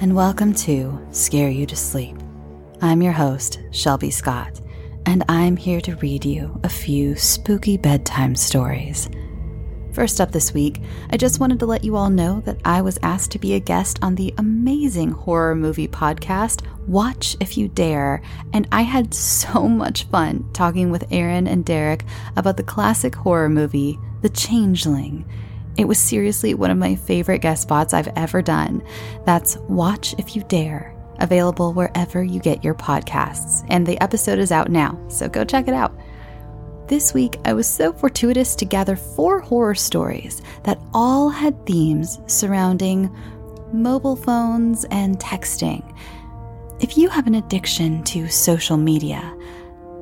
and welcome to Scare You to Sleep. I'm your host, Shelby Scott, and I'm here to read you a few spooky bedtime stories. First up this week, I just wanted to let you all know that I was asked to be a guest on the amazing horror movie podcast, Watch If You Dare, and I had so much fun talking with Aaron and Derek about the classic horror movie, The Changeling. It was seriously one of my favorite guest spots I've ever done. That's Watch If You Dare, available wherever you get your podcasts. And the episode is out now, so go check it out. This week, I was so fortuitous to gather four horror stories that all had themes surrounding mobile phones and texting. If you have an addiction to social media,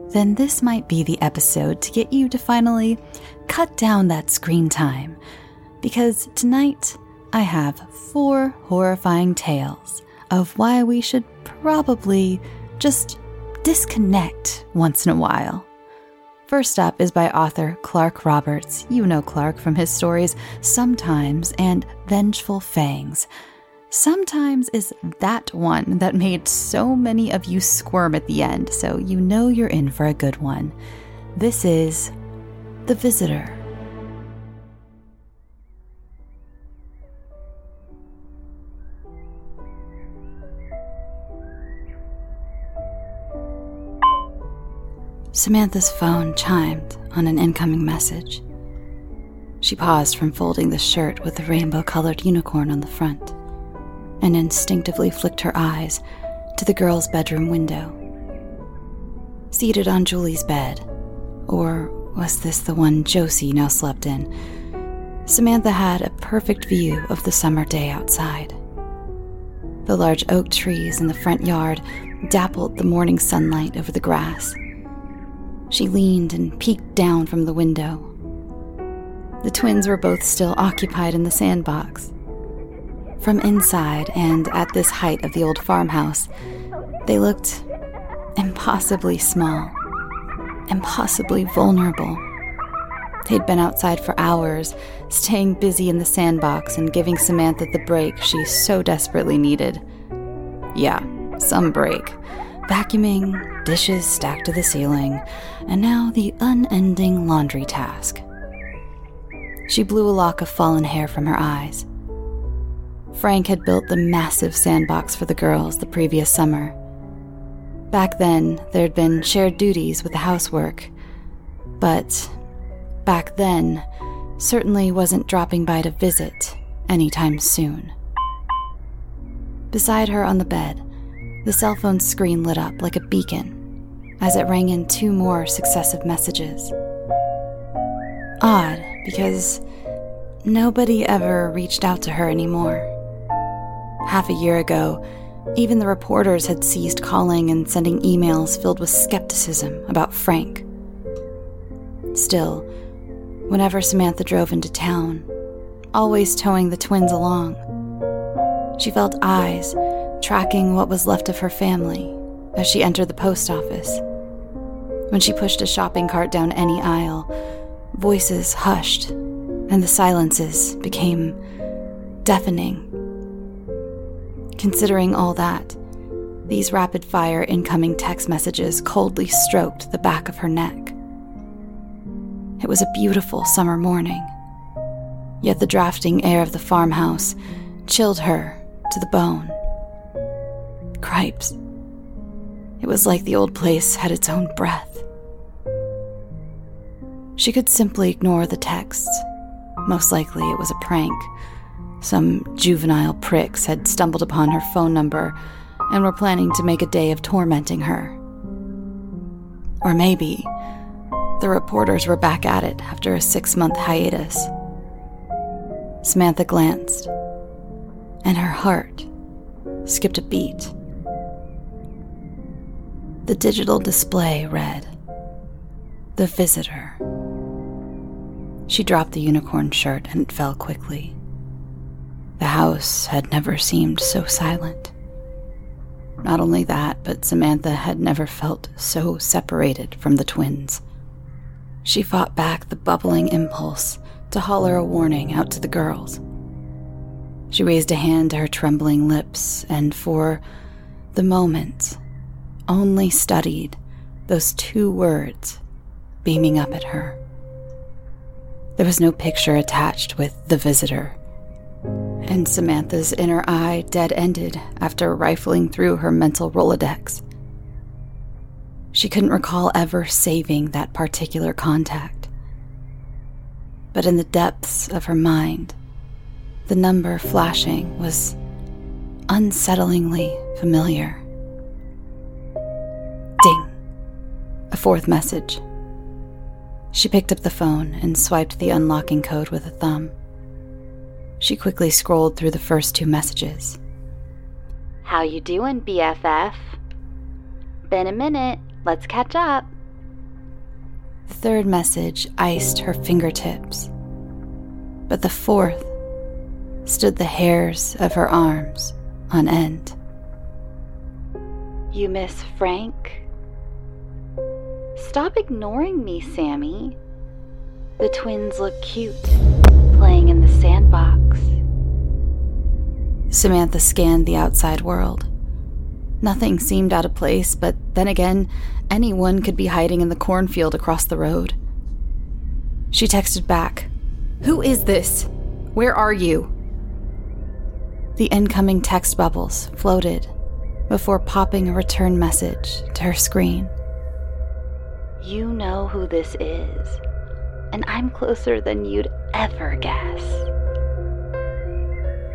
then this might be the episode to get you to finally cut down that screen time because tonight I have four horrifying tales of why we should probably just disconnect once in a while. First up is by author Clark Roberts. You know Clark from his stories Sometimes and Vengeful Fangs. Sometimes is that one that made so many of you squirm at the end, so you know you're in for a good one. This is The Visitor. Samantha's phone chimed on an incoming message. She paused from folding the shirt with the rainbow colored unicorn on the front and instinctively flicked her eyes to the girl's bedroom window. Seated on Julie's bed, or was this the one Josie now slept in? Samantha had a perfect view of the summer day outside. The large oak trees in the front yard dappled the morning sunlight over the grass she leaned and peeked down from the window. The twins were both still occupied in the sandbox. From inside and at this height of the old farmhouse, they looked impossibly small, impossibly vulnerable. They'd been outside for hours, staying busy in the sandbox and giving Samantha the break she so desperately needed. Yeah, some break vacuuming, dishes stacked to the ceiling, and now the unending laundry task. She blew a lock of fallen hair from her eyes. Frank had built the massive sandbox for the girls the previous summer. Back then, there had been shared duties with the housework, but back then certainly wasn't dropping by to visit anytime soon. Beside her on the bed, the cell phone screen lit up like a beacon as it rang in two more successive messages. Odd, because nobody ever reached out to her anymore. Half a year ago, even the reporters had ceased calling and sending emails filled with skepticism about Frank. Still, whenever Samantha drove into town, always towing the twins along, she felt eyes tracking what was left of her family as she entered the post office. When she pushed a shopping cart down any aisle, voices hushed and the silences became deafening. Considering all that, these rapid fire incoming text messages coldly stroked the back of her neck. It was a beautiful summer morning, yet the drafting air of the farmhouse chilled her to the bone. Cripes. It was like the old place had its own breath. She could simply ignore the texts. Most likely it was a prank. Some juvenile pricks had stumbled upon her phone number and were planning to make a day of tormenting her. Or maybe the reporters were back at it after a six month hiatus. Samantha glanced, and her heart skipped a beat. The digital display read, The Visitor. She dropped the unicorn shirt and it fell quickly. The house had never seemed so silent. Not only that, but Samantha had never felt so separated from the twins. She fought back the bubbling impulse to holler a warning out to the girls. She raised a hand to her trembling lips and, for the moment, only studied those two words beaming up at her. There was no picture attached with the visitor, and Samantha's inner eye dead ended after rifling through her mental Rolodex. She couldn't recall ever saving that particular contact. But in the depths of her mind, the number flashing was unsettlingly familiar. A fourth message. She picked up the phone and swiped the unlocking code with a thumb. She quickly scrolled through the first two messages. How you doing, BFF? Been a minute. Let's catch up. The third message iced her fingertips. But the fourth stood the hairs of her arms on end. You miss Frank? Stop ignoring me, Sammy. The twins look cute, playing in the sandbox. Samantha scanned the outside world. Nothing seemed out of place, but then again, anyone could be hiding in the cornfield across the road. She texted back, Who is this? Where are you? The incoming text bubbles floated before popping a return message to her screen. You know who this is, and I'm closer than you'd ever guess.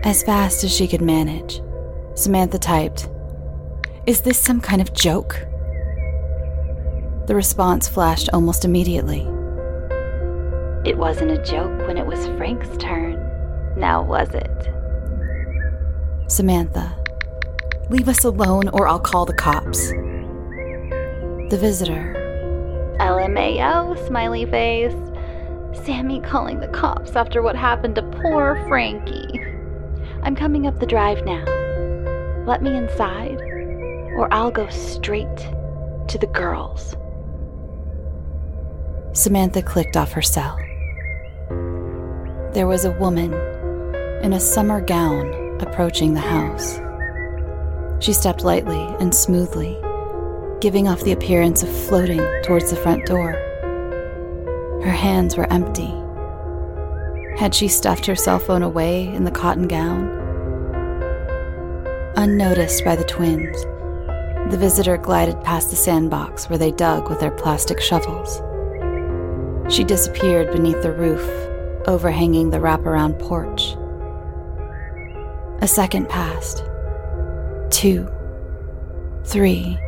As fast as she could manage, Samantha typed, Is this some kind of joke? The response flashed almost immediately. It wasn't a joke when it was Frank's turn. Now was it? Samantha, leave us alone or I'll call the cops. The visitor, LMAO, smiley face. Sammy calling the cops after what happened to poor Frankie. I'm coming up the drive now. Let me inside, or I'll go straight to the girls. Samantha clicked off her cell. There was a woman in a summer gown approaching the house. She stepped lightly and smoothly giving off the appearance of floating towards the front door. Her hands were empty. Had she stuffed her cell phone away in the cotton gown? Unnoticed by the twins, the visitor glided past the sandbox where they dug with their plastic shovels. She disappeared beneath the roof, overhanging the wraparound porch. A second passed. Two. Three.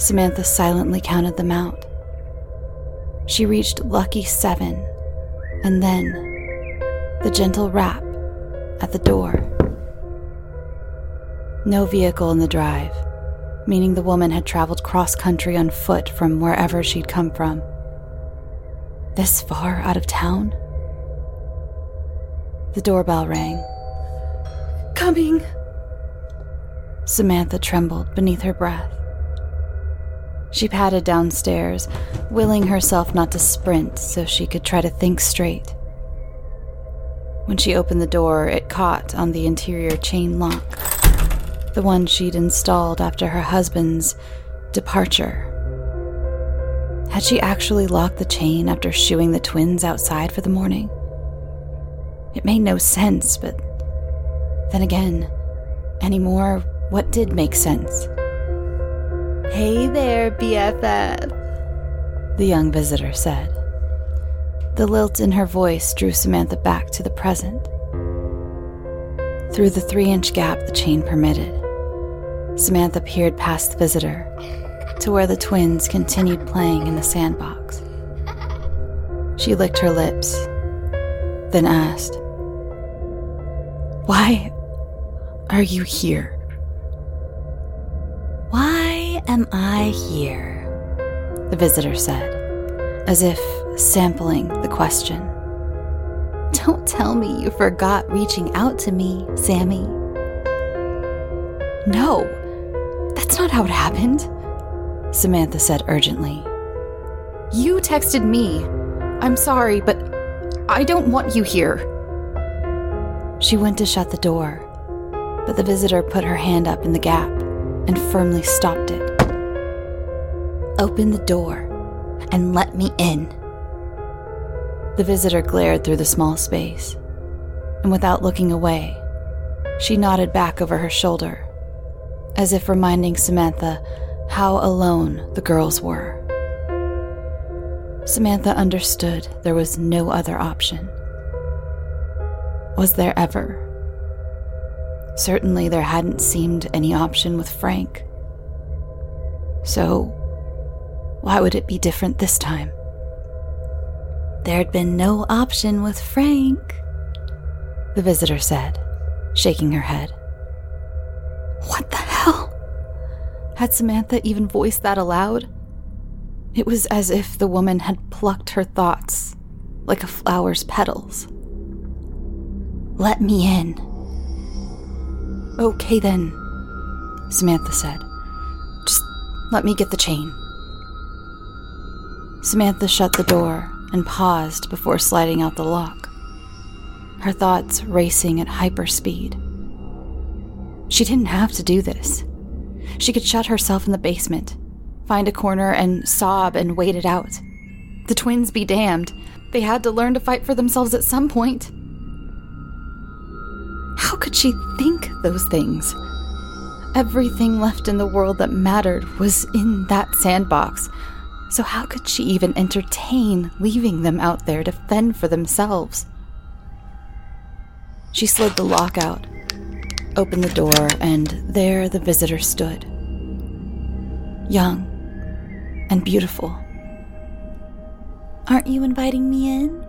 Samantha silently counted them out. She reached lucky seven, and then the gentle rap at the door. No vehicle in the drive, meaning the woman had traveled cross country on foot from wherever she'd come from. This far out of town? The doorbell rang. Coming! Samantha trembled beneath her breath. She padded downstairs, willing herself not to sprint so she could try to think straight. When she opened the door, it caught on the interior chain lock, the one she'd installed after her husband's departure. Had she actually locked the chain after shooing the twins outside for the morning? It made no sense, but then again, anymore, what did make sense? Hey there, BFF, the young visitor said. The lilt in her voice drew Samantha back to the present. Through the three inch gap the chain permitted, Samantha peered past the visitor to where the twins continued playing in the sandbox. She licked her lips, then asked, Why are you here? Am I here? The visitor said, as if sampling the question. Don't tell me you forgot reaching out to me, Sammy. No, that's not how it happened, Samantha said urgently. You texted me. I'm sorry, but I don't want you here. She went to shut the door, but the visitor put her hand up in the gap and firmly stopped it. Open the door and let me in. The visitor glared through the small space, and without looking away, she nodded back over her shoulder, as if reminding Samantha how alone the girls were. Samantha understood there was no other option. Was there ever? Certainly, there hadn't seemed any option with Frank. So, why would it be different this time? There'd been no option with Frank, the visitor said, shaking her head. What the hell? Had Samantha even voiced that aloud? It was as if the woman had plucked her thoughts like a flower's petals. Let me in. Okay then, Samantha said. Just let me get the chain. Samantha shut the door and paused before sliding out the lock, her thoughts racing at hyperspeed. She didn't have to do this. She could shut herself in the basement, find a corner, and sob and wait it out. The twins be damned. They had to learn to fight for themselves at some point. How could she think those things? Everything left in the world that mattered was in that sandbox, so how could she even entertain leaving them out there to fend for themselves? She slid the lock out, opened the door, and there the visitor stood. Young and beautiful. Aren't you inviting me in?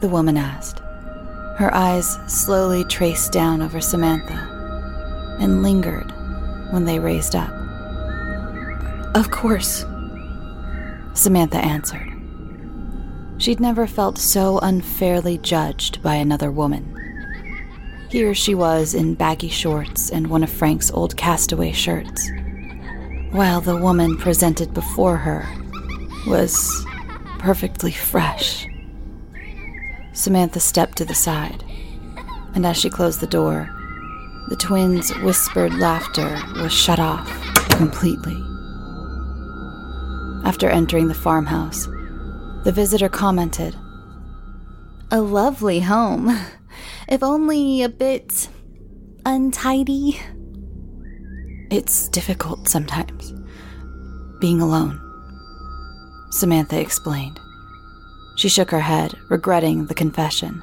The woman asked. Her eyes slowly traced down over Samantha and lingered when they raised up. Of course, Samantha answered. She'd never felt so unfairly judged by another woman. Here she was in baggy shorts and one of Frank's old castaway shirts, while the woman presented before her was perfectly fresh. Samantha stepped to the side, and as she closed the door, the twins' whispered laughter was shut off completely. After entering the farmhouse, the visitor commented, A lovely home, if only a bit untidy. It's difficult sometimes, being alone, Samantha explained. She shook her head, regretting the confession.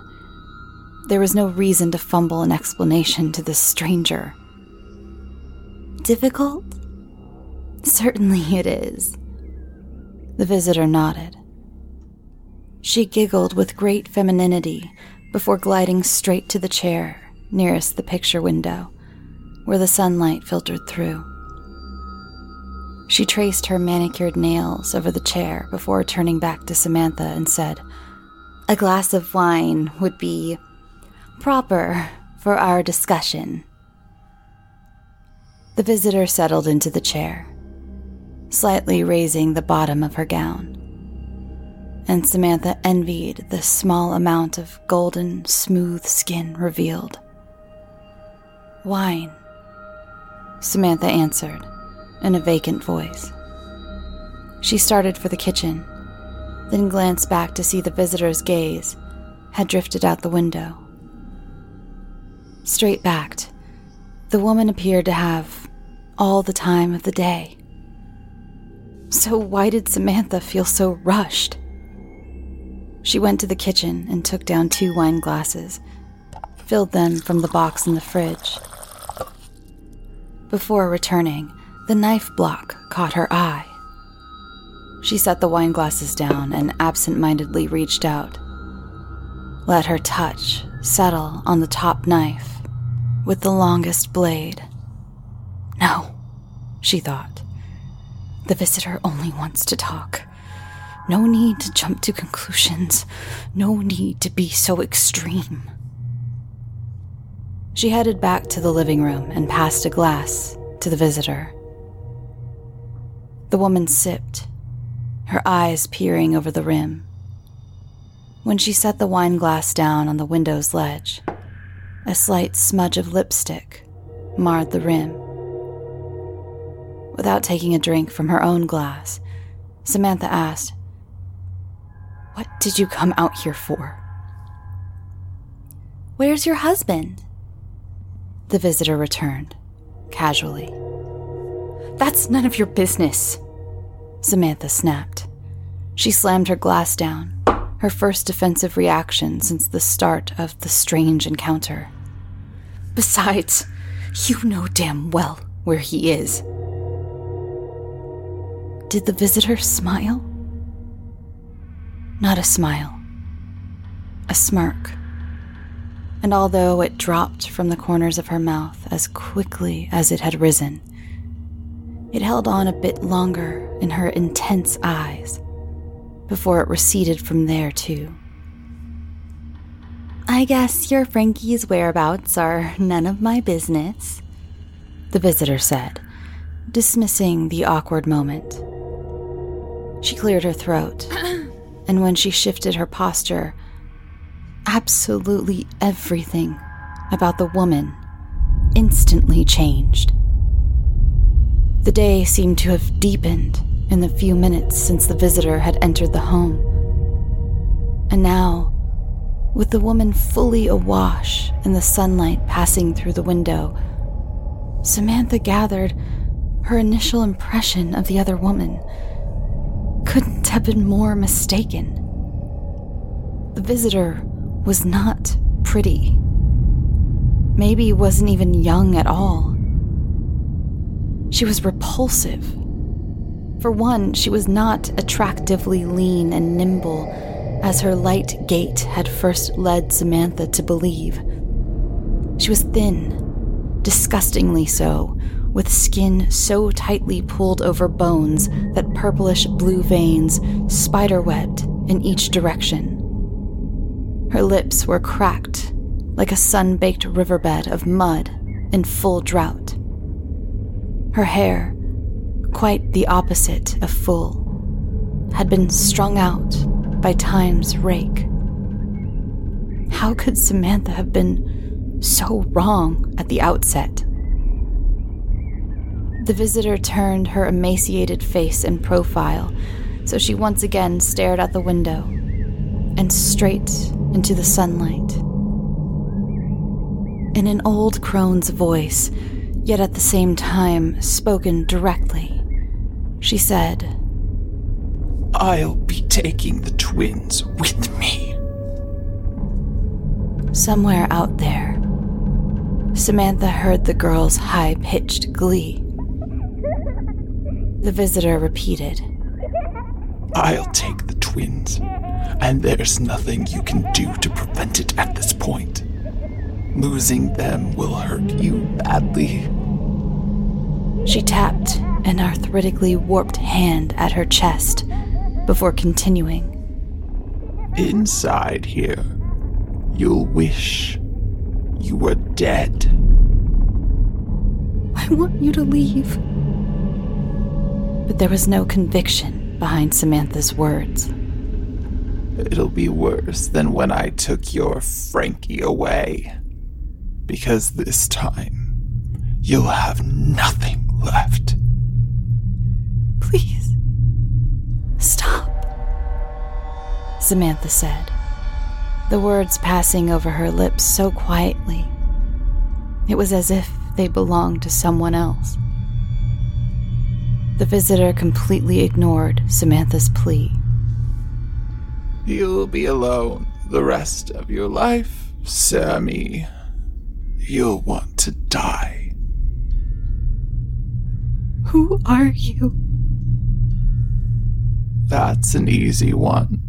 There was no reason to fumble an explanation to this stranger. Difficult? Certainly it is. The visitor nodded. She giggled with great femininity before gliding straight to the chair nearest the picture window, where the sunlight filtered through. She traced her manicured nails over the chair before turning back to Samantha and said, A glass of wine would be proper for our discussion. The visitor settled into the chair slightly raising the bottom of her gown. And Samantha envied the small amount of golden, smooth skin revealed. Wine, Samantha answered in a vacant voice. She started for the kitchen, then glanced back to see the visitor's gaze had drifted out the window. Straight backed, the woman appeared to have all the time of the day. So, why did Samantha feel so rushed? She went to the kitchen and took down two wine glasses, filled them from the box in the fridge. Before returning, the knife block caught her eye. She set the wine glasses down and absent mindedly reached out. Let her touch settle on the top knife with the longest blade. No, she thought. The visitor only wants to talk. No need to jump to conclusions. No need to be so extreme. She headed back to the living room and passed a glass to the visitor. The woman sipped, her eyes peering over the rim. When she set the wine glass down on the window's ledge, A slight smudge of lipstick marred the rim. Without taking a drink from her own glass, Samantha asked, What did you come out here for? Where's your husband? The visitor returned, casually. That's none of your business, Samantha snapped. She slammed her glass down, her first defensive reaction since the start of the strange encounter. Besides, you know damn well where he is. Did the visitor smile? Not a smile, a smirk. And although it dropped from the corners of her mouth as quickly as it had risen, it held on a bit longer in her intense eyes before it receded from there, too. I guess your Frankie's whereabouts are none of my business, the visitor said, dismissing the awkward moment. She cleared her throat, and when she shifted her posture, absolutely everything about the woman instantly changed. The day seemed to have deepened in the few minutes since the visitor had entered the home. And now, with the woman fully awash in the sunlight passing through the window, Samantha gathered her initial impression of the other woman couldn't have been more mistaken. The visitor was not pretty. Maybe wasn't even young at all. She was repulsive. For one, she was not attractively lean and nimble, as her light gait had first led Samantha to believe. She was thin, disgustingly so, with skin so tightly pulled over bones that purplish blue veins spiderwebbed in each direction. Her lips were cracked like a sun baked riverbed of mud in full drought. Her hair, quite the opposite of full, had been strung out by time's rake. How could Samantha have been so wrong at the outset? The visitor turned her emaciated face and profile, so she once again stared out the window and straight into the sunlight. In an old crone's voice, yet at the same time spoken directly. She said, I'll be taking the twins with me. Somewhere out there, Samantha heard the girl's high pitched glee. The visitor repeated, I'll take the twins, and there's nothing you can do to prevent it at this point. Losing them will hurt you badly. She tapped an arthritically warped hand at her chest before continuing. Inside here, you'll wish you were dead. I want you to leave. But there was no conviction behind Samantha's words. It'll be worse than when I took your Frankie away. Because this time, you'll have nothing left. Please. Stop. Samantha said, the words passing over her lips so quietly. It was as if they belonged to someone else. The visitor completely ignored Samantha's plea. You'll be alone the rest of your life, Sammy. You'll want to die. Who are you? That's an easy one,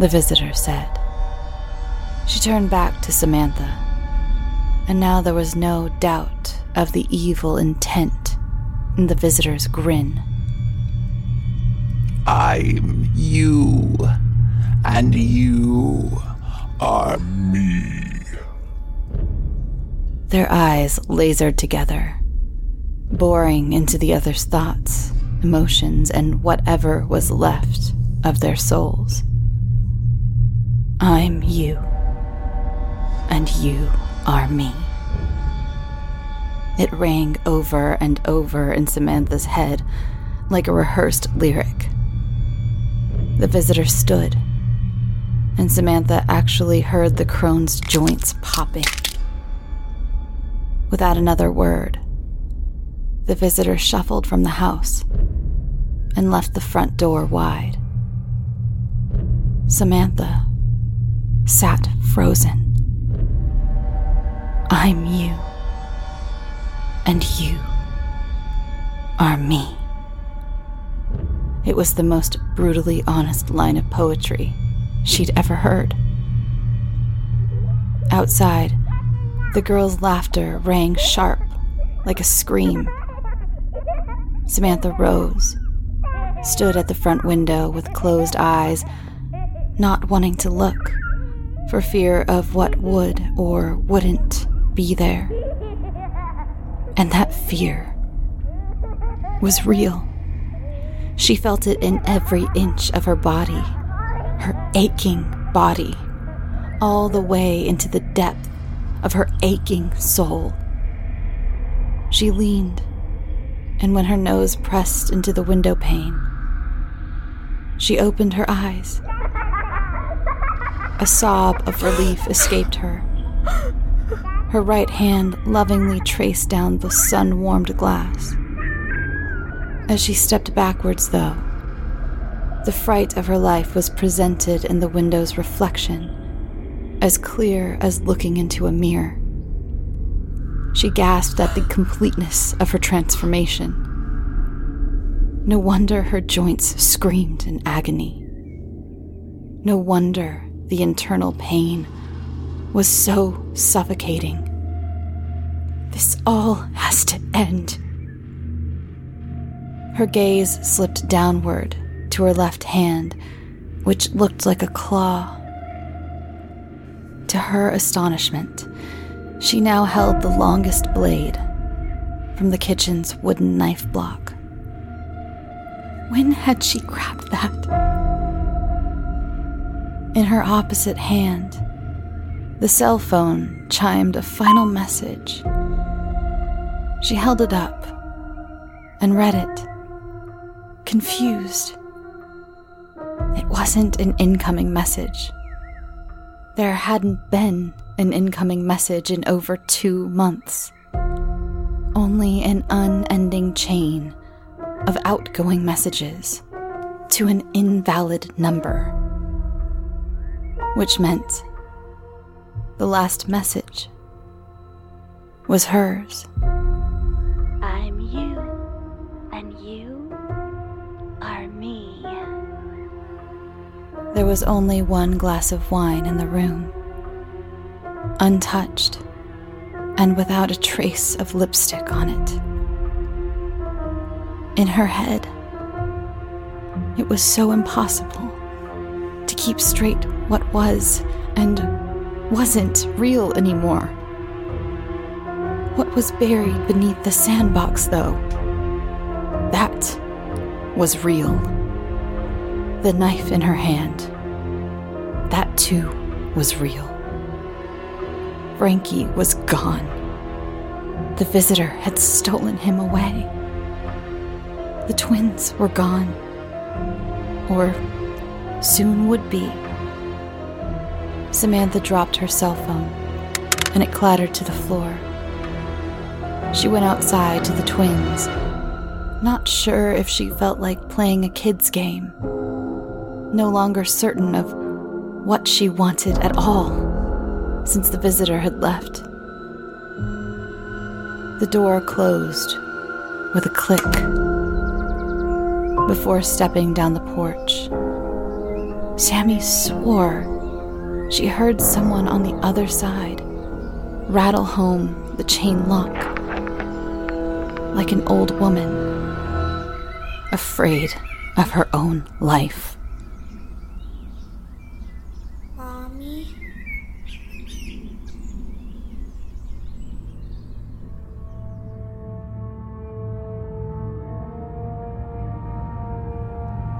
the visitor said. She turned back to Samantha, and now there was no doubt of the evil intent in the visitor's grin. I'm you, and you are me. Their eyes lasered together, boring into the other's thoughts, emotions, and whatever was left of their souls. I'm you, and you are me. It rang over and over in Samantha's head like a rehearsed lyric. The visitor stood, and Samantha actually heard the crone's joints popping. Without another word, the visitor shuffled from the house and left the front door wide. Samantha sat frozen. I'm you, and you are me. It was the most brutally honest line of poetry she'd ever heard. Outside, the girl's laughter rang sharp, like a scream. Samantha rose, stood at the front window with closed eyes, not wanting to look, for fear of what would or wouldn't be there. And that fear was real. She felt it in every inch of her body, her aching body, all the way into the depth of her aching soul. She leaned, and when her nose pressed into the window pane, she opened her eyes. A sob of relief escaped her. Her right hand lovingly traced down the sun warmed glass. As she stepped backwards, though, the fright of her life was presented in the window's reflection, as clear as looking into a mirror. She gasped at the completeness of her transformation. No wonder her joints screamed in agony. No wonder the internal pain was so suffocating. This all has to end. Her gaze slipped downward to her left hand, which looked like a claw. To her astonishment, she now held the longest blade from the kitchen's wooden knife block. When had she grabbed that? In her opposite hand, the cell phone chimed a final message. She held it up and read it confused. It wasn't an incoming message. There hadn't been an incoming message in over two months. Only an unending chain of outgoing messages to an invalid number. Which meant the last message was hers. I'm you, and you are me. There was only one glass of wine in the room, untouched and without a trace of lipstick on it. In her head, it was so impossible to keep straight what was and wasn't real anymore. What was buried beneath the sandbox, though? That was real the knife in her hand. That too was real. Frankie was gone. The visitor had stolen him away. The twins were gone. Or soon would be. Samantha dropped her cell phone, and it clattered to the floor. She went outside to the twins, not sure if she felt like playing a kid's game no longer certain of what she wanted at all since the visitor had left. The door closed with a click before stepping down the porch. Sammy swore she heard someone on the other side rattle home the chain lock like an old woman, afraid of her own life.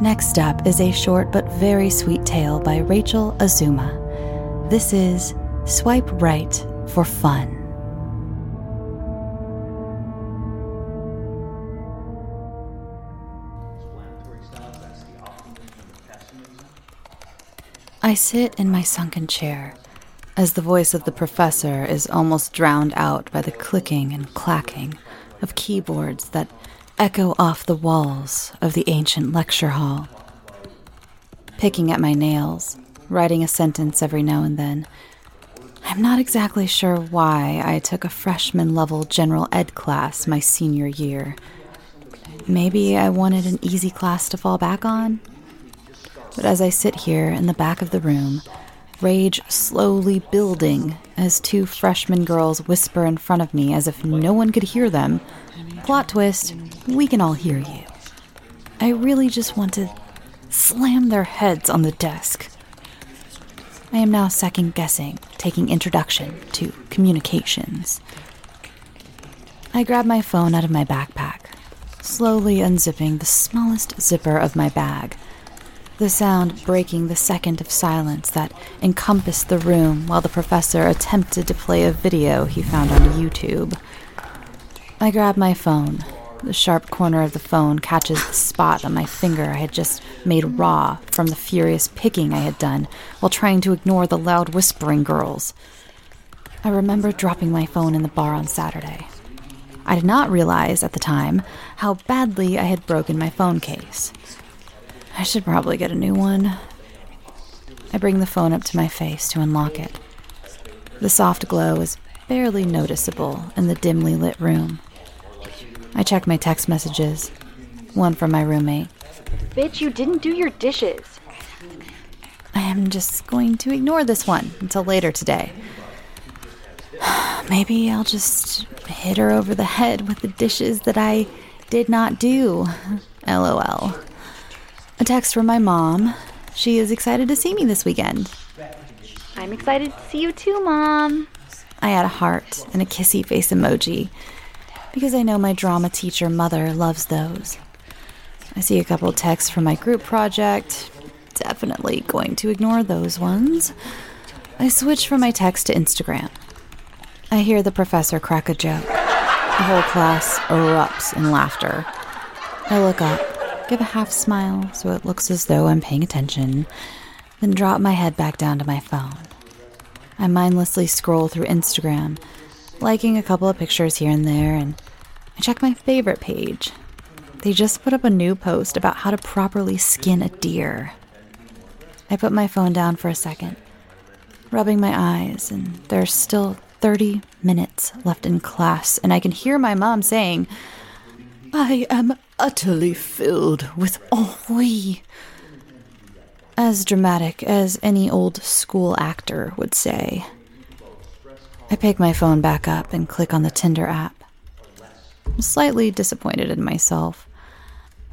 Next up is a short but very sweet tale by Rachel Azuma. This is Swipe Right for fun. I sit in my sunken chair as the voice of the professor is almost drowned out by the clicking and clacking of keyboards that echo off the walls of the ancient lecture hall. Picking at my nails, writing a sentence every now and then. I'm not exactly sure why I took a freshman level general ed class my senior year. Maybe I wanted an easy class to fall back on? But as I sit here in the back of the room, rage slowly building as two freshman girls whisper in front of me as if no one could hear them. Plot twist, we can all hear you. I really just want to slam their heads on the desk. I am now second guessing, taking introduction to communications. I grab my phone out of my backpack, slowly unzipping the smallest zipper of my bag the sound breaking the second of silence that encompassed the room while the professor attempted to play a video he found on YouTube. I grab my phone. The sharp corner of the phone catches the spot on my finger I had just made raw from the furious picking I had done while trying to ignore the loud whispering girls. I remember dropping my phone in the bar on Saturday. I did not realize at the time how badly I had broken my phone case. I should probably get a new one. I bring the phone up to my face to unlock it. The soft glow is barely noticeable in the dimly lit room. I check my text messages. One from my roommate. Bitch, you didn't do your dishes. I am just going to ignore this one until later today. Maybe I'll just hit her over the head with the dishes that I did not do. LOL. A text from my mom. She is excited to see me this weekend. I'm excited to see you too, Mom. I add a heart and a kissy face emoji because I know my drama teacher mother loves those. I see a couple texts from my group project. Definitely going to ignore those ones. I switch from my text to Instagram. I hear the professor crack a joke. The whole class erupts in laughter. I look up give a half smile so it looks as though I'm paying attention, then drop my head back down to my phone. I mindlessly scroll through Instagram, liking a couple of pictures here and there, and I check my favorite page. They just put up a new post about how to properly skin a deer. I put my phone down for a second, rubbing my eyes, and there's still 30 minutes left in class, and I can hear my mom saying, I am utterly filled with ennui. As dramatic as any old school actor would say. I pick my phone back up and click on the Tinder app. I'm slightly disappointed in myself.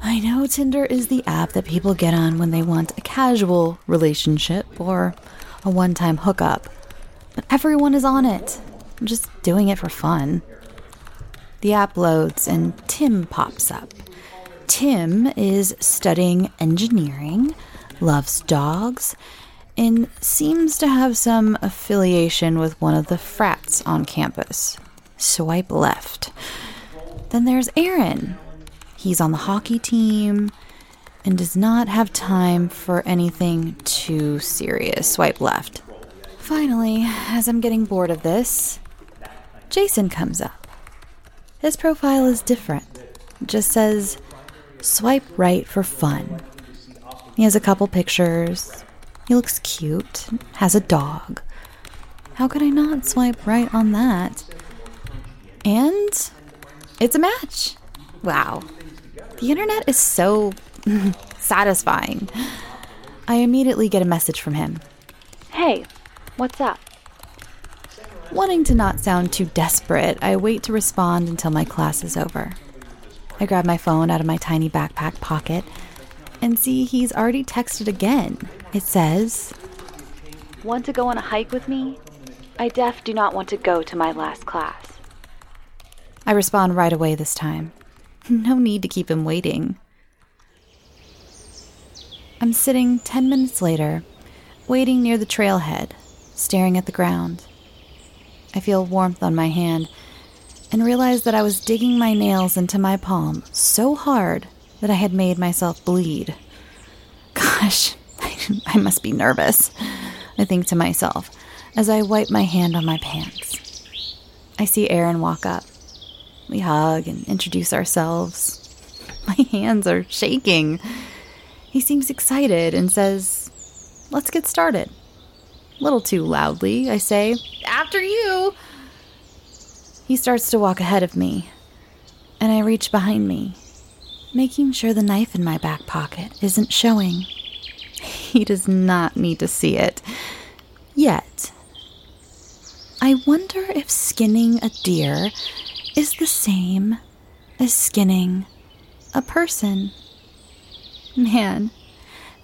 I know Tinder is the app that people get on when they want a casual relationship or a one time hookup, but everyone is on it. I'm just doing it for fun. The app loads and Tim pops up. Tim is studying engineering, loves dogs, seems to have some affiliation with one of the frats on campus. Swipe left. Then there's Aaron. He's on the hockey team and does not have time for anything too serious. Swipe left. Finally, as I'm getting bored of this, Jason comes up. His profile is different. It just says Swipe right for fun. He has a couple pictures. He looks cute, has a dog. How could I not swipe right on that? And it's a match. Wow. The internet is so satisfying. I immediately get a message from him. Hey, what's up? Wanting to not sound too desperate, I wait to respond until my class is over. I grab my phone out of my tiny backpack pocket and see he's already texted again. It says, Want to go on a hike with me? I def do not want to go to my last class. I respond right away this time. No need to keep him waiting. I'm sitting 10 minutes later, waiting near the trailhead, staring at the ground. I feel warmth on my hand and realize that I was digging my nails into my palm so hard that I had made myself bleed. Gosh, I must be nervous, I think to myself as I wipe my hand on my pants. I see Aaron walk up. We hug and introduce ourselves. My hands are shaking. He seems excited and says, Let's get started. A little too loudly, I say, After you! He starts to walk ahead of me, and I reach behind me, making sure the knife in my back pocket isn't showing. He does not need to see it. Yet. I wonder if skinning a deer is the same as skinning a person. Man,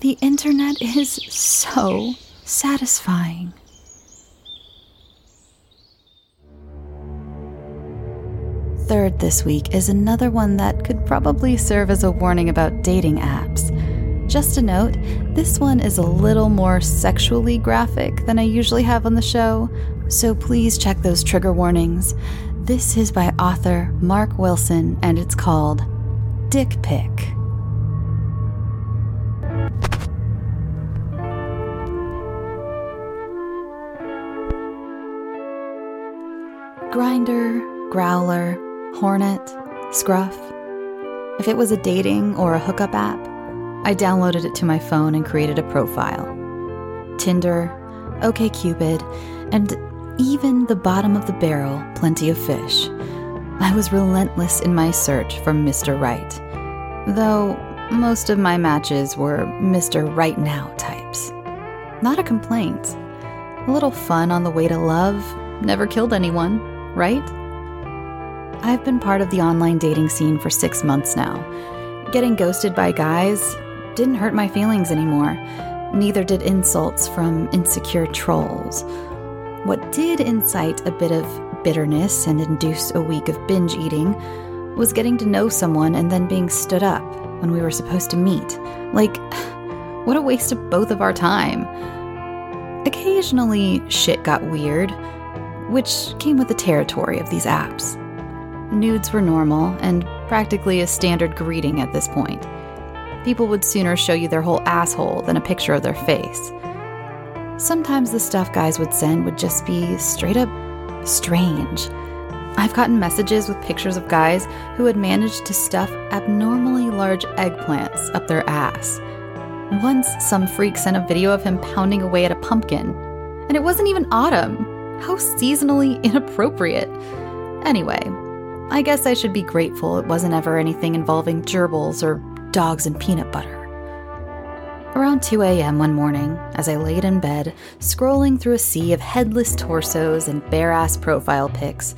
the internet is so satisfying. Third this week is another one that could probably serve as a warning about dating apps. Just a note, this one is a little more sexually graphic than I usually have on the show, so please check those trigger warnings. This is by author Mark Wilson and it's called Dick Pic. Grindr, Growler, Hornet, Scruff. If it was a dating or a hookup app, I downloaded it to my phone and created a profile. Tinder, OKCupid, and even the bottom of the barrel, plenty of fish. I was relentless in my search for Mr. Right, though most of my matches were Mr. Right Now types. Not a complaint. A little fun on the way to love never killed anyone, right? I've been part of the online dating scene for six months now. Getting ghosted by guys didn't hurt my feelings anymore. Neither did insults from insecure trolls. What did incite a bit of bitterness and induce a week of binge eating was getting to know someone and then being stood up when we were supposed to meet. Like, what a waste of both of our time. Occasionally, shit got weird, which came with the territory of these apps. Nudes were normal and practically a standard greeting at this point. People would sooner show you their whole asshole than a picture of their face. Sometimes the stuff guys would send would just be straight up strange. I've gotten messages with pictures of guys who had managed to stuff abnormally large eggplants up their ass. Once, some freak sent a video of him pounding away at a pumpkin, and it wasn't even autumn. How seasonally inappropriate. Anyway, I guess I should be grateful it wasn't ever anything involving gerbils or dogs and peanut butter. Around 2 a.m. one morning, as I laid in bed, scrolling through a sea of headless torsos and bare ass profile pics,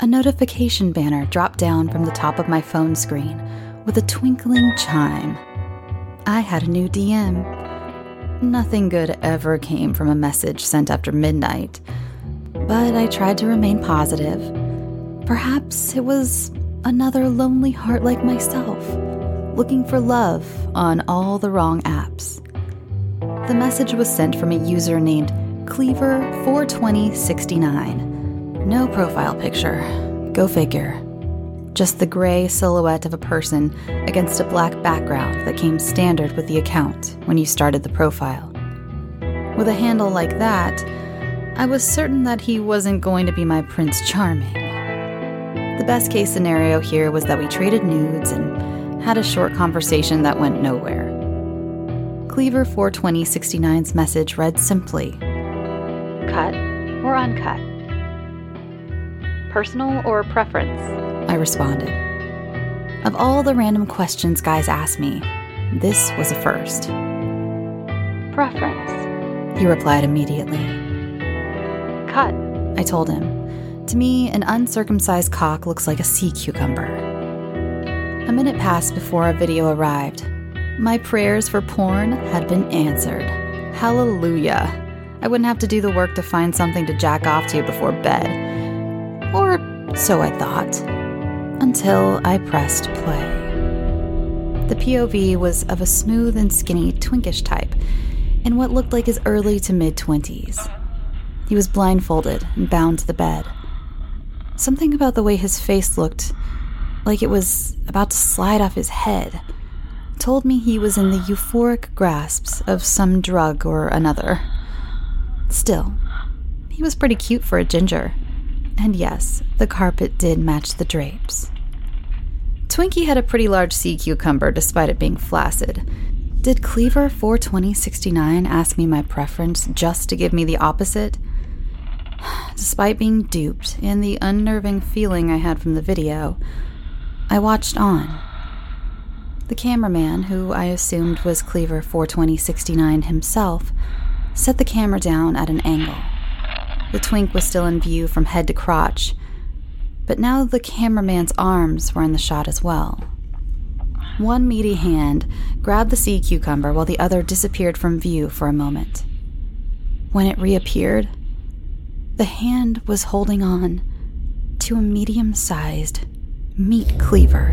a notification banner dropped down from the top of my phone screen with a twinkling chime. I had a new DM. Nothing good ever came from a message sent after midnight, but I tried to remain positive Perhaps it was another lonely heart like myself, looking for love on all the wrong apps. The message was sent from a user named Cleaver42069. No profile picture. Go figure. Just the gray silhouette of a person against a black background that came standard with the account when you started the profile. With a handle like that, I was certain that he wasn't going to be my Prince Charming. The best case scenario here was that we traded nudes and had a short conversation that went nowhere. Cleaver 42069's message read simply Cut or uncut? Personal or preference? I responded. Of all the random questions guys asked me, this was a first. Preference. He replied immediately. Cut. I told him. To me, an uncircumcised cock looks like a sea cucumber. A minute passed before a video arrived. My prayers for porn had been answered. Hallelujah. I wouldn't have to do the work to find something to jack off to before bed. Or so I thought. Until I pressed play. The POV was of a smooth and skinny twinkish type in what looked like his early to mid 20s. He was blindfolded and bound to the bed. Something about the way his face looked, like it was about to slide off his head, told me he was in the euphoric grasps of some drug or another. Still, he was pretty cute for a ginger. And yes, the carpet did match the drapes. Twinkie had a pretty large sea cucumber despite it being flaccid. Did Cleaver 42069 ask me my preference just to give me the opposite? Despite being duped and the unnerving feeling I had from the video, I watched on. The cameraman, who I assumed was Cleaver 42069 himself, set the camera down at an angle. The twink was still in view from head to crotch, but now the cameraman's arms were in the shot as well. One meaty hand grabbed the sea cucumber while the other disappeared from view for a moment. When it reappeared, the hand was holding on to a medium sized meat cleaver.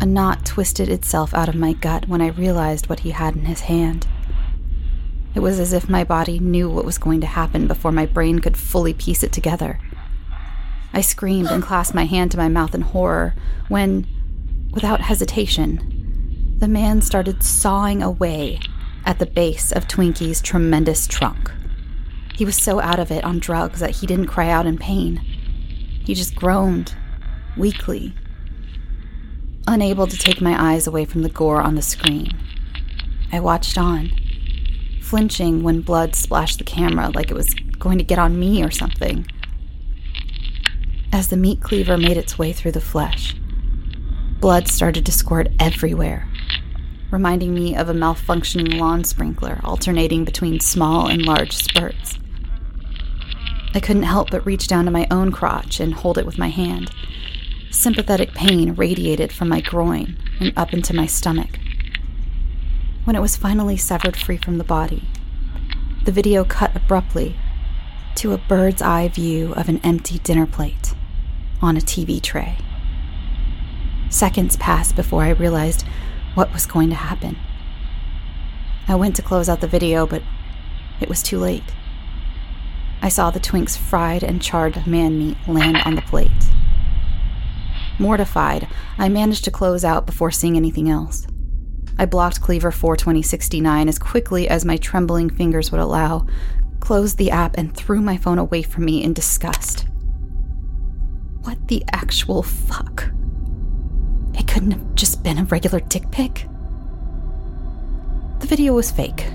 A knot twisted itself out of my gut when I realized what he had in his hand. It was as if my body knew what was going to happen before my brain could fully piece it together. I screamed and clasped my hand to my mouth in horror when, without hesitation, the man started sawing away at the base of Twinkie's tremendous trunk. He was so out of it on drugs that he didn't cry out in pain. He just groaned, weakly, unable to take my eyes away from the gore on the screen. I watched on, flinching when blood splashed the camera like it was going to get on me or something. As the meat cleaver made its way through the flesh, blood started to squirt everywhere, reminding me of a malfunctioning lawn sprinkler alternating between small and large spurts. I couldn't help but reach down to my own crotch and hold it with my hand. Sympathetic pain radiated from my groin and up into my stomach. When it was finally severed free from the body, the video cut abruptly to a bird's eye view of an empty dinner plate on a TV tray. Seconds passed before I realized what was going to happen. I went to close out the video, but it was too late. I saw the twink's fried and charred man meat land on the plate. Mortified, I managed to close out before seeing anything else. I blocked Cleaver 42069 as quickly as my trembling fingers would allow, closed the app, and threw my phone away from me in disgust. What the actual fuck? It couldn't have just been a regular dick pic. The video was fake.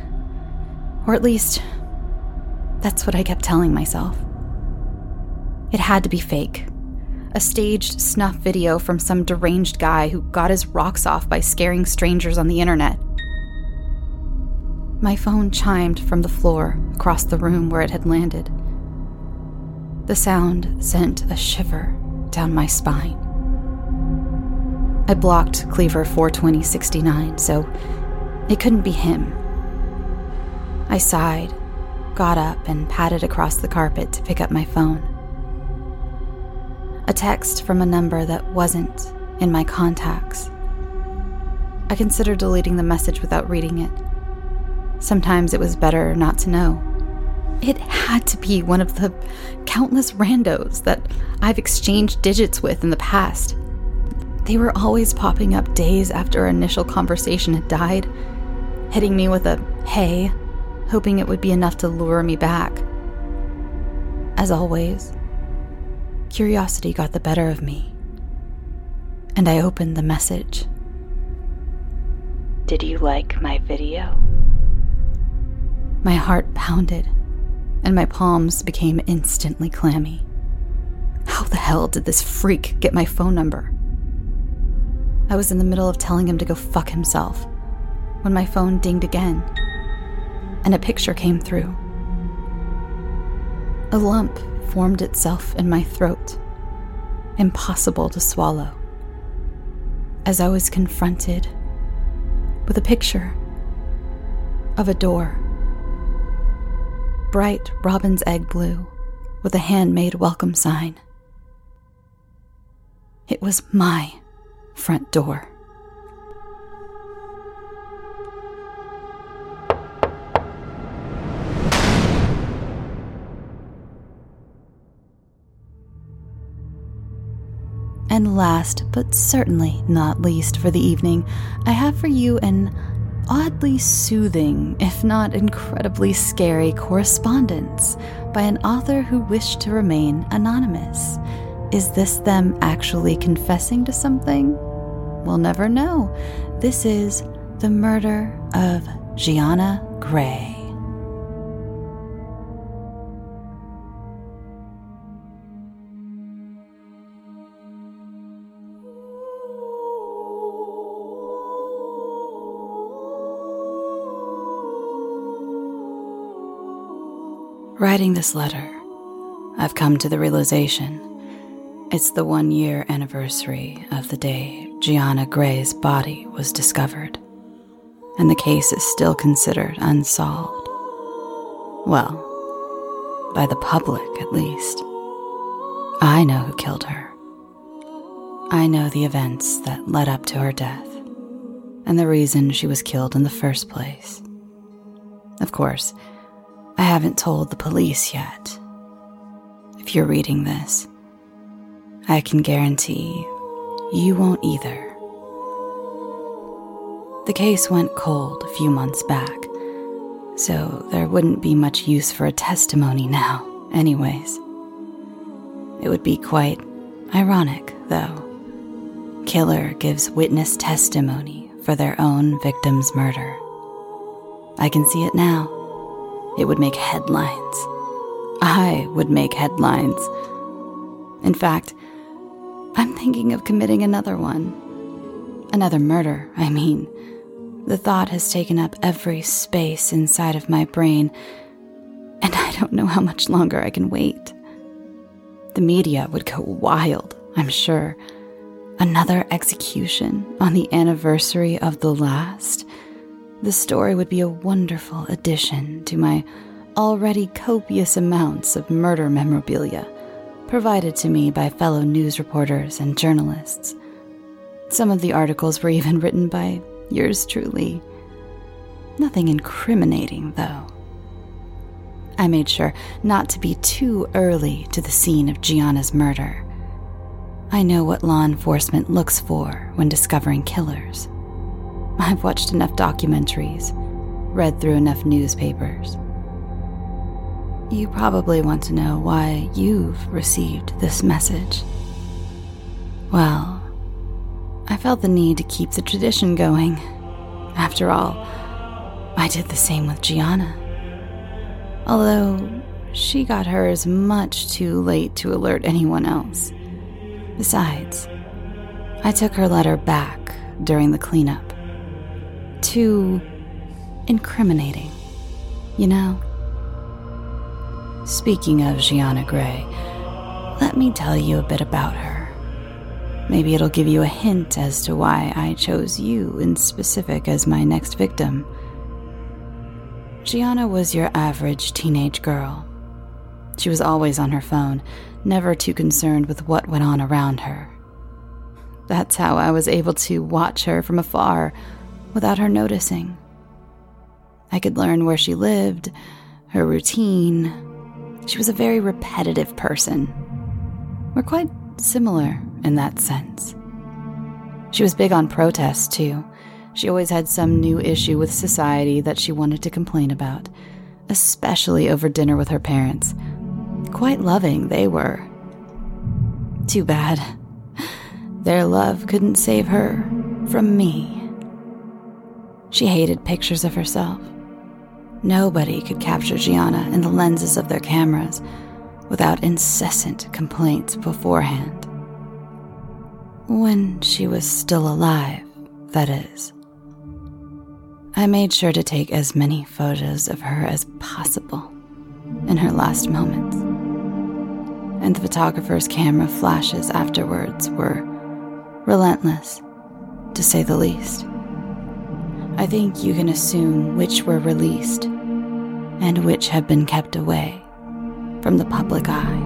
Or at least, that's what I kept telling myself. It had to be fake. A staged snuff video from some deranged guy who got his rocks off by scaring strangers on the internet. My phone chimed from the floor across the room where it had landed. The sound sent a shiver down my spine. I blocked Cleaver 42069, so it couldn't be him. I sighed got up and padded across the carpet to pick up my phone. A text from a number that wasn't in my contacts. I considered deleting the message without reading it. Sometimes it was better not to know. It had to be one of the countless randos that I've exchanged digits with in the past. They were always popping up days after our initial conversation had died, hitting me with a hey hoping it would be enough to lure me back. As always, curiosity got the better of me, and I opened the message. Did you like my video? My heart pounded, and my palms became instantly clammy. How the hell did this freak get my phone number? I was in the middle of telling him to go fuck himself when my phone dinged again and a picture came through. A lump formed itself in my throat, impossible to swallow, as I was confronted with a picture of a door. Bright robin's egg blue with a handmade welcome sign. It was my front door. And last, but certainly not least for the evening, I have for you an oddly soothing, if not incredibly scary, correspondence by an author who wished to remain anonymous. Is this them actually confessing to something? We'll never know. This is The Murder of Gianna Grey. Writing this letter, I've come to the realization it's the one year anniversary of the day Gianna Grey's body was discovered, and the case is still considered unsolved. Well, by the public at least. I know who killed her. I know the events that led up to her death, and the reason she was killed in the first place. Of course, I haven't told the police yet. If you're reading this, I can guarantee you won't either. The case went cold a few months back, so there wouldn't be much use for a testimony now, anyways. It would be quite ironic, though. Killer gives witness testimony for their own victim's murder. I can see it now. It would make headlines. I would make headlines. In fact, I'm thinking of committing another one. Another murder, I mean. The thought has taken up every space inside of my brain, and I don't know how much longer I can wait. The media would go wild, I'm sure. Another execution on the anniversary of the last the story would be a wonderful addition to my already copious amounts of murder memorabilia provided to me by fellow news reporters and journalists. Some of the articles were even written by yours truly. Nothing incriminating, though. I made sure not to be too early to the scene of Gianna's murder. I know what law enforcement looks for when discovering killers. I've watched enough documentaries, read through enough newspapers. You probably want to know why you've received this message. Well, I felt the need to keep the tradition going. After all, I did the same with Gianna. Although she got hers much too late to alert anyone else. Besides, I took her letter back during the cleanup too incriminating, you know? Speaking of Gianna Grey, let me tell you a bit about her. Maybe it'll give you a hint as to why I chose you in specific as my next victim. Gianna was your average teenage girl. She was always on her phone, never too concerned with what went on around her. That's how I was able to watch her from afar without her noticing. I could learn where she lived, her routine. She was a very repetitive person. We're quite similar in that sense. She was big on protest, too. She always had some new issue with society that she wanted to complain about, especially over dinner with her parents. Quite loving, they were. Too bad. Their love couldn't save her from me. She hated pictures of herself. Nobody could capture Gianna in the lenses of their cameras without incessant complaints beforehand. When she was still alive, that is. I made sure to take as many photos of her as possible in her last moments. And the photographer's camera flashes afterwards were relentless, to say the least. I think you can assume which were released and which have been kept away from the public eye.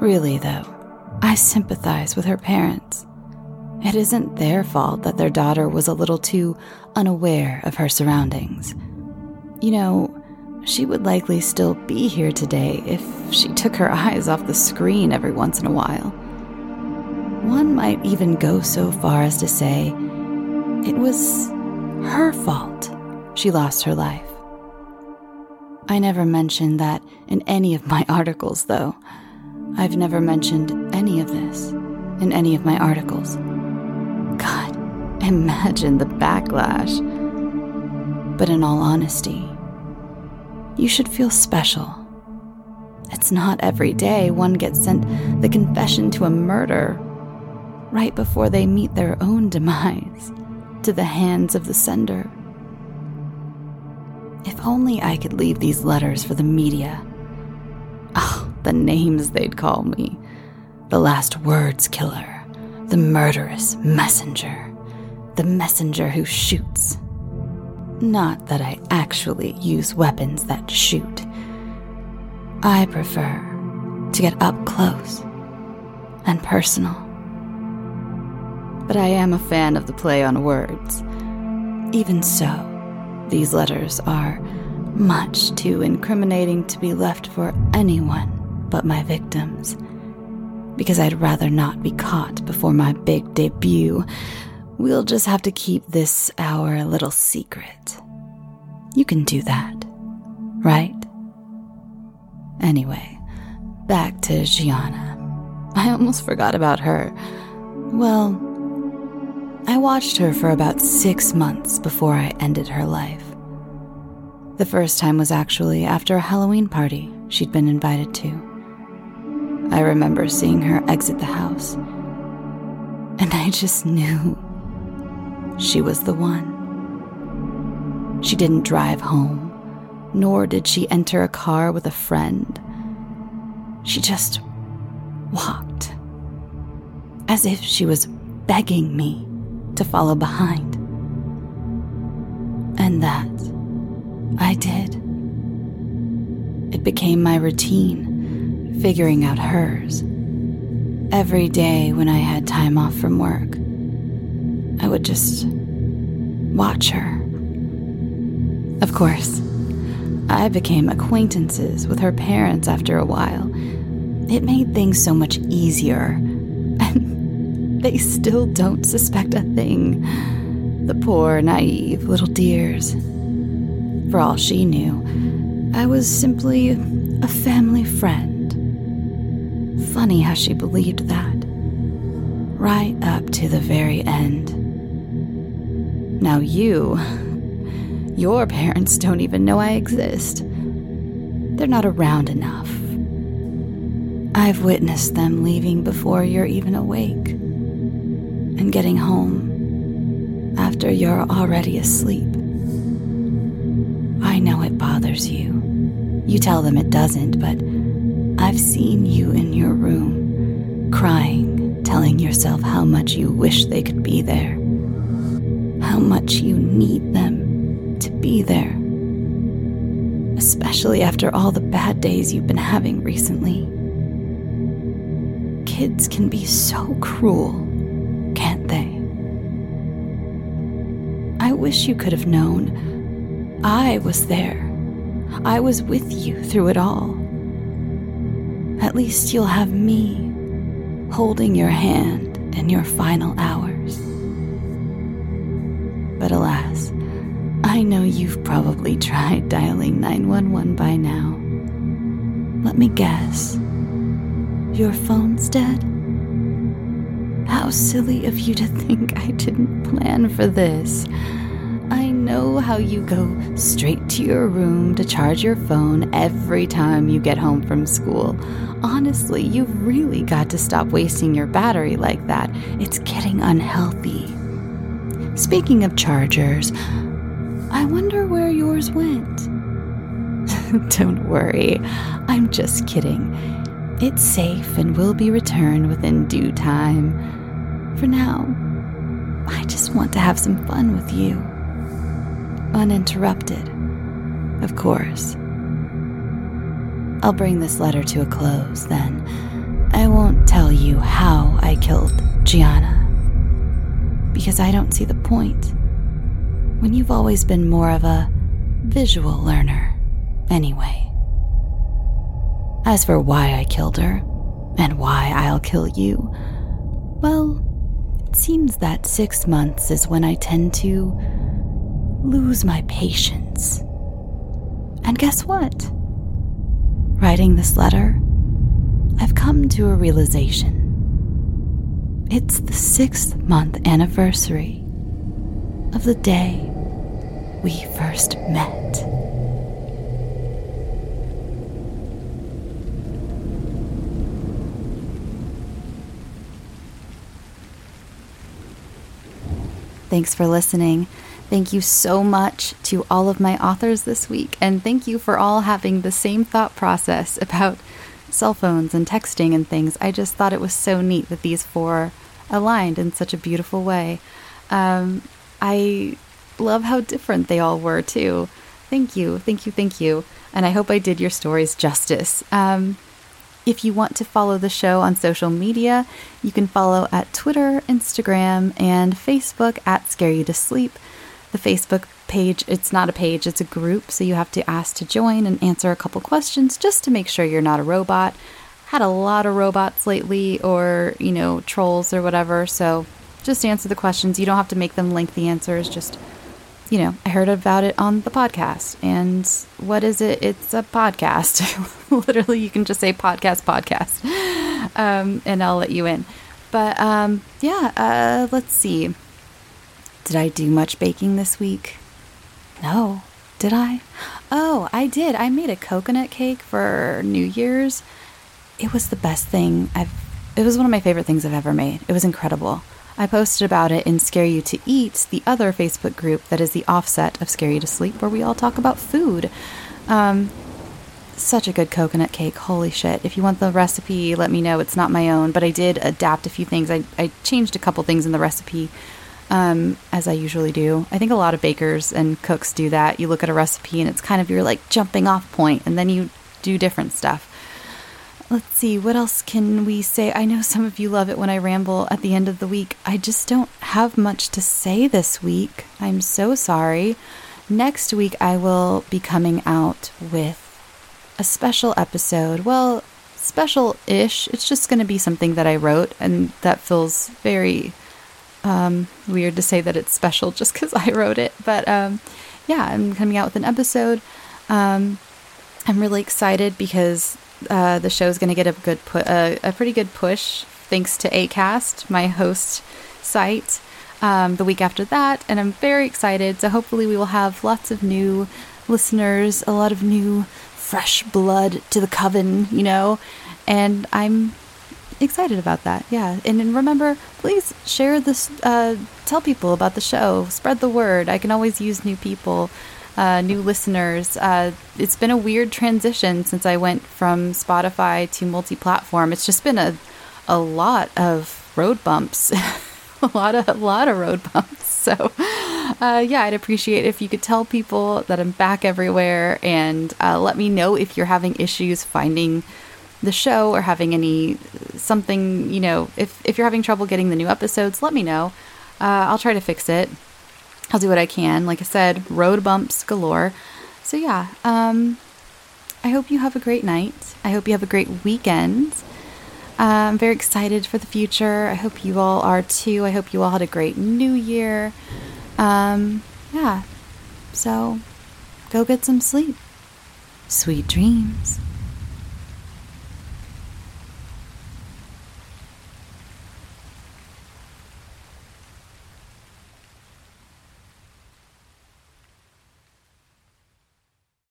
Really, though, I sympathize with her parents. It isn't their fault that their daughter was a little too unaware of her surroundings. You know, she would likely still be here today if she took her eyes off the screen every once in a while. One might even go so far as to say it was her fault she lost her life. I never mentioned that in any of my articles, though. I've never mentioned any of this in any of my articles. God, imagine the backlash. But in all honesty, you should feel special. It's not every day one gets sent the confession to a murder right before they meet their own demise to the hands of the sender. If only I could leave these letters for the media. Oh, the names they'd call me the last words killer, the murderous messenger, the messenger who shoots. Not that I actually use weapons that shoot. I prefer to get up close and personal. But I am a fan of the play on words. Even so, these letters are much too incriminating to be left for anyone but my victims. Because I'd rather not be caught before my big debut. We'll just have to keep this our little secret. You can do that, right? Anyway, back to Gianna. I almost forgot about her. Well, I watched her for about six months before I ended her life. The first time was actually after a Halloween party she'd been invited to. I remember seeing her exit the house, and I just knew she was the one. She didn't drive home, nor did she enter a car with a friend. She just walked, as if she was begging me to follow behind. And that I did. It became my routine, figuring out hers. Every day when I had time off from work, I would just watch her. Of course, I became acquaintances with her parents after a while. It made things so much easier. They still don't suspect a thing. The poor, naive little dears. For all she knew, I was simply a family friend. Funny how she believed that. Right up to the very end. Now, you. Your parents don't even know I exist. They're not around enough. I've witnessed them leaving before you're even awake and getting home after you're already asleep. I know it bothers you. You tell them it doesn't, but I've seen you in your room, crying, telling yourself how much you wish they could be there, how much you need them to be there. Especially after all the bad days you've been having recently. Kids can be so cruel wish you could have known. I was there. I was with you through it all. At least you'll have me holding your hand in your final hours. But alas, I know you've probably tried dialing 911 by now. Let me guess. Your phone's dead? How silly of you to think I didn't plan for this. Know how you go straight to your room to charge your phone every time you get home from school. Honestly, you've really got to stop wasting your battery like that. It's getting unhealthy. Speaking of chargers, I wonder where yours went. Don't worry, I'm just kidding. It's safe and will be returned within due time. For now, I just want to have some fun with you. Uninterrupted, of course. I'll bring this letter to a close then. I won't tell you how I killed Gianna. Because I don't see the point. When you've always been more of a visual learner, anyway. As for why I killed her, and why I'll kill you, Well, it seems that six months is when I tend to lose my patience. And guess what? Writing this letter, I've come to a realization. It's the sixth month anniversary of the day we first met. Thanks for listening. Thank you so much to all of my authors this week, and thank you for all having the same thought process about cell phones and texting and things. I just thought it was so neat that these four aligned in such a beautiful way. Um, I love how different they all were, too. Thank you, thank you, thank you. And I hope I did your stories justice. Um, if you want to follow the show on social media, you can follow at Twitter, Instagram, and Facebook at Scare You to Sleep. The Facebook page, it's not a page, it's a group, so you have to ask to join and answer a couple questions just to make sure you're not a robot. Had a lot of robots lately, or, you know, trolls or whatever, so just answer the questions. You don't have to make them lengthy answers, just you know, I heard about it on the podcast. And what is it? It's a podcast. Literally, you can just say podcast, podcast, um, and I'll let you in. But um, yeah, uh, let's see. Did I do much baking this week? No. Did I? Oh, I did. I made a coconut cake for New Year's. It was the best thing I've. It was one of my favorite things I've ever made. It was incredible. I posted about it in Scare You to Eat, the other Facebook group that is the offset of Scare You to Sleep, where we all talk about food. Um, such a good coconut cake. Holy shit. If you want the recipe, let me know. It's not my own, but I did adapt a few things. I, I changed a couple things in the recipe, um, as I usually do. I think a lot of bakers and cooks do that. You look at a recipe and it's kind of your like jumping off point, and then you do different stuff. Let's see, what else can we say? I know some of you love it when I ramble at the end of the week. I just don't have much to say this week. I'm so sorry. Next week, I will be coming out with a special episode. Well, special ish. It's just going to be something that I wrote, and that feels very um, weird to say that it's special just because I wrote it. But um, yeah, I'm coming out with an episode. Um, I'm really excited because uh, the is going to get a good pu- a pretty good push thanks to Acast, my host site, um, the week after that, and I'm very excited. So hopefully we will have lots of new listeners, a lot of new fresh blood to the coven, you know, and I'm excited about that. Yeah, and, and remember, please share this. Uh, tell people about the show. Spread the word. I can always use new people uh, new listeners. Uh, it's been a weird transition since I went from Spotify to multi platform. It's just been a, a lot of road bumps. a lot of a lot of road bumps. So, uh, yeah, I'd appreciate if you could tell people that I'm back everywhere and uh, let me know if you're having issues finding the show or having any something. You know, if if you're having trouble getting the new episodes, let me know. Uh, I'll try to fix it. I'll do what I can. Like I said, road bumps galore. So, yeah, um, I hope you have a great night. I hope you have a great weekend. Uh, I'm very excited for the future. I hope you all are too. I hope you all had a great new year. Um, yeah. So, go get some sleep. Sweet dreams.